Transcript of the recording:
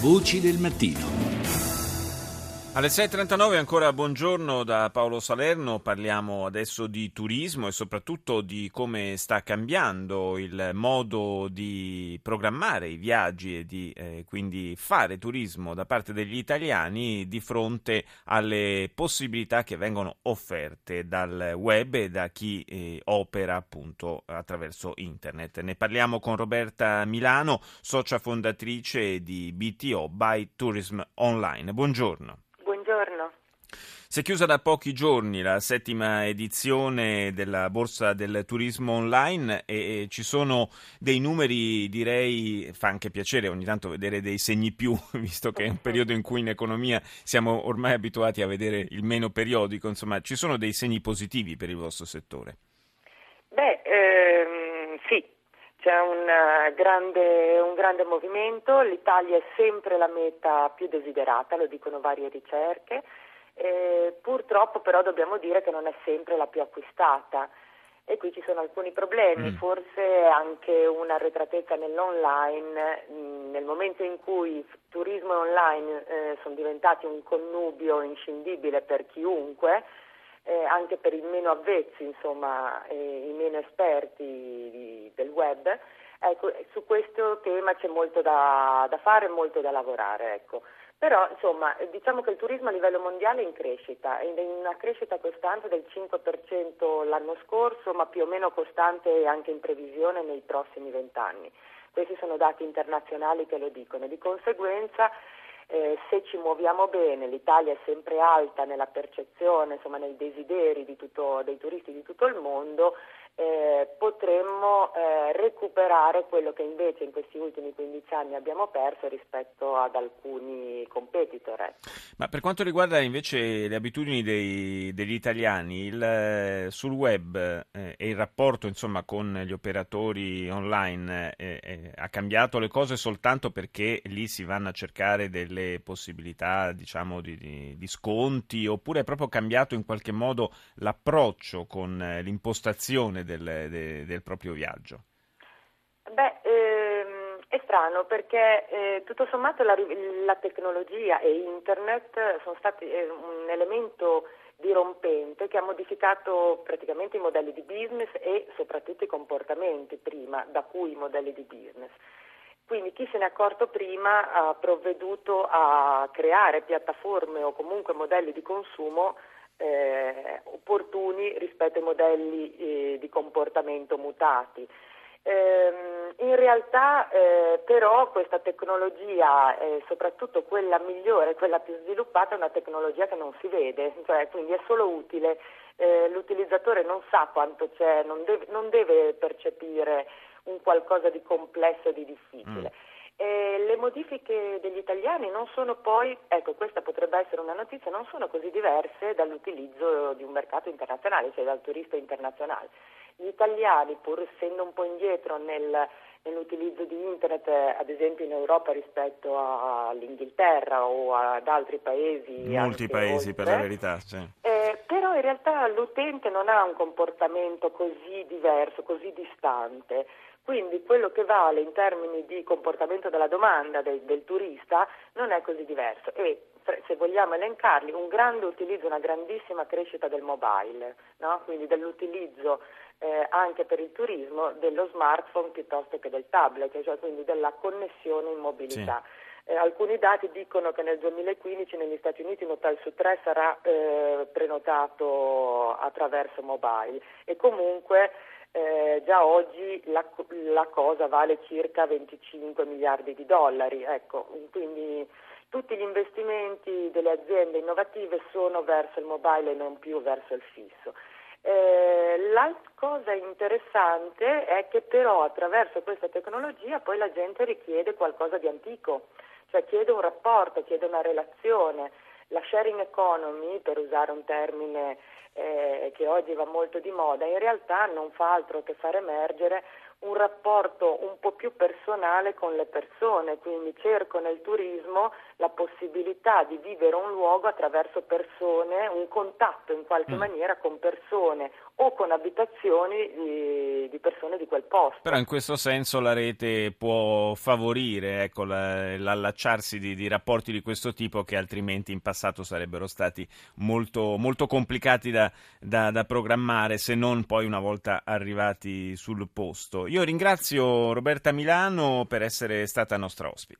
Voci del mattino. Alle 6.39 ancora buongiorno da Paolo Salerno, parliamo adesso di turismo e soprattutto di come sta cambiando il modo di programmare i viaggi e di eh, quindi fare turismo da parte degli italiani di fronte alle possibilità che vengono offerte dal web e da chi eh, opera appunto attraverso internet. Ne parliamo con Roberta Milano, socia fondatrice di BTO by Tourism Online. Buongiorno. Si è chiusa da pochi giorni la settima edizione della Borsa del Turismo Online e, ci sono dei numeri, direi, fa anche piacere ogni tanto vedere dei segni più, visto che è un periodo in cui in economia siamo ormai abituati a vedere il meno periodico, insomma ci sono dei segni positivi per il vostro settore. Beh, ehm, sì, c'è grande, un grande movimento, l'Italia è sempre la meta più desiderata, lo dicono varie ricerche. Eh, purtroppo però dobbiamo dire che non è sempre la più acquistata e qui ci sono alcuni problemi, mm. forse anche un'arretratezza nell'online, mm, nel momento in cui turismo e online eh, sono diventati un connubio inscindibile per chiunque, eh, anche per i meno avvezzi, insomma, i meno esperti di, del web, ecco, su questo tema c'è molto da, da fare molto da lavorare. Ecco. Però insomma diciamo che il turismo a livello mondiale è in crescita, è in una crescita costante del 5% l'anno scorso, ma più o meno costante anche in previsione nei prossimi vent'anni. Questi sono dati internazionali che lo dicono. Di conseguenza eh, se ci muoviamo bene, l'Italia è sempre alta nella percezione, insomma, nei desideri tutto, dei turisti di tutto il mondo, eh, potremmo eh, recuperare quello che invece in questi ultimi 15 anni abbiamo perso rispetto ad alcuni competitor. Ecco. Ma per quanto riguarda invece le abitudini dei, degli italiani, il, eh, sul web eh, e il rapporto insomma, con gli operatori online eh, ha cambiato le cose soltanto perché lì si vanno a cercare delle possibilità diciamo, di, di, di sconti oppure è proprio cambiato in qualche modo l'approccio con l'impostazione del, de, del proprio viaggio? Beh, ehm, è strano perché eh, tutto sommato la, la, tecnologia e internet sono stati eh, un elemento dirompente che ha modificato praticamente i modelli di business e soprattutto i comportamenti prima, da cui i modelli di business. Quindi chi se ne è accorto prima ha provveduto a creare piattaforme o comunque modelli di consumo eh, opportuni rispetto ai modelli eh, di comportamento mutati. Eh, in realtà eh, però questa tecnologia, eh, soprattutto quella migliore, quella più sviluppata, è una tecnologia che non si vede, cioè, quindi è solo utile, eh, l'utilizzatore non sa quanto c'è, non deve, non deve percepire un qualcosa di complesso e di difficile. Mm. Eh, le modifiche degli italiani non sono poi, ecco questa potrebbe essere una notizia, non sono così diverse dall'utilizzo di un mercato internazionale, cioè dal turista internazionale. Gli italiani, pur essendo un po' indietro nel, nell'utilizzo di internet, ad esempio in Europa rispetto all'Inghilterra o ad altri paesi. Molti paesi oltre, per la verità. Cioè. Eh, però in realtà l'utente non ha un comportamento così diverso, così distante. Quindi quello che vale in termini di comportamento della domanda del, del turista non è così diverso e se vogliamo elencarli, un grande utilizzo, una grandissima crescita del mobile, no? quindi dell'utilizzo eh, anche per il turismo dello smartphone piuttosto che del tablet, cioè quindi della connessione in mobilità. Sì. Eh, alcuni dati dicono che nel 2015 negli Stati Uniti un hotel su tre sarà eh, prenotato attraverso mobile e comunque eh, già oggi la, la, cosa vale circa 25 miliardi di dollari, ecco, quindi tutti gli investimenti delle aziende innovative sono verso il mobile e non più verso il fisso. Eh, l'altra cosa interessante è che però attraverso questa tecnologia poi la gente richiede qualcosa di antico, cioè chiede un rapporto, chiede una relazione. La sharing economy, per usare un termine che oggi va molto di moda, in realtà non fa altro che far emergere un rapporto un po' più personale con le persone, quindi cerco nel turismo la possibilità di vivere un luogo attraverso persone, un contatto in qualche mm. maniera con persone o con abitazioni di, di, persone di quel posto. Però in questo senso la rete può favorire ecco, la, l'allacciarsi di, di, rapporti di questo tipo che altrimenti in passato sarebbero stati molto, molto complicati da, da, da programmare se non poi una volta arrivati sul posto. Io ringrazio Roberta Milano per essere stata nostra ospite.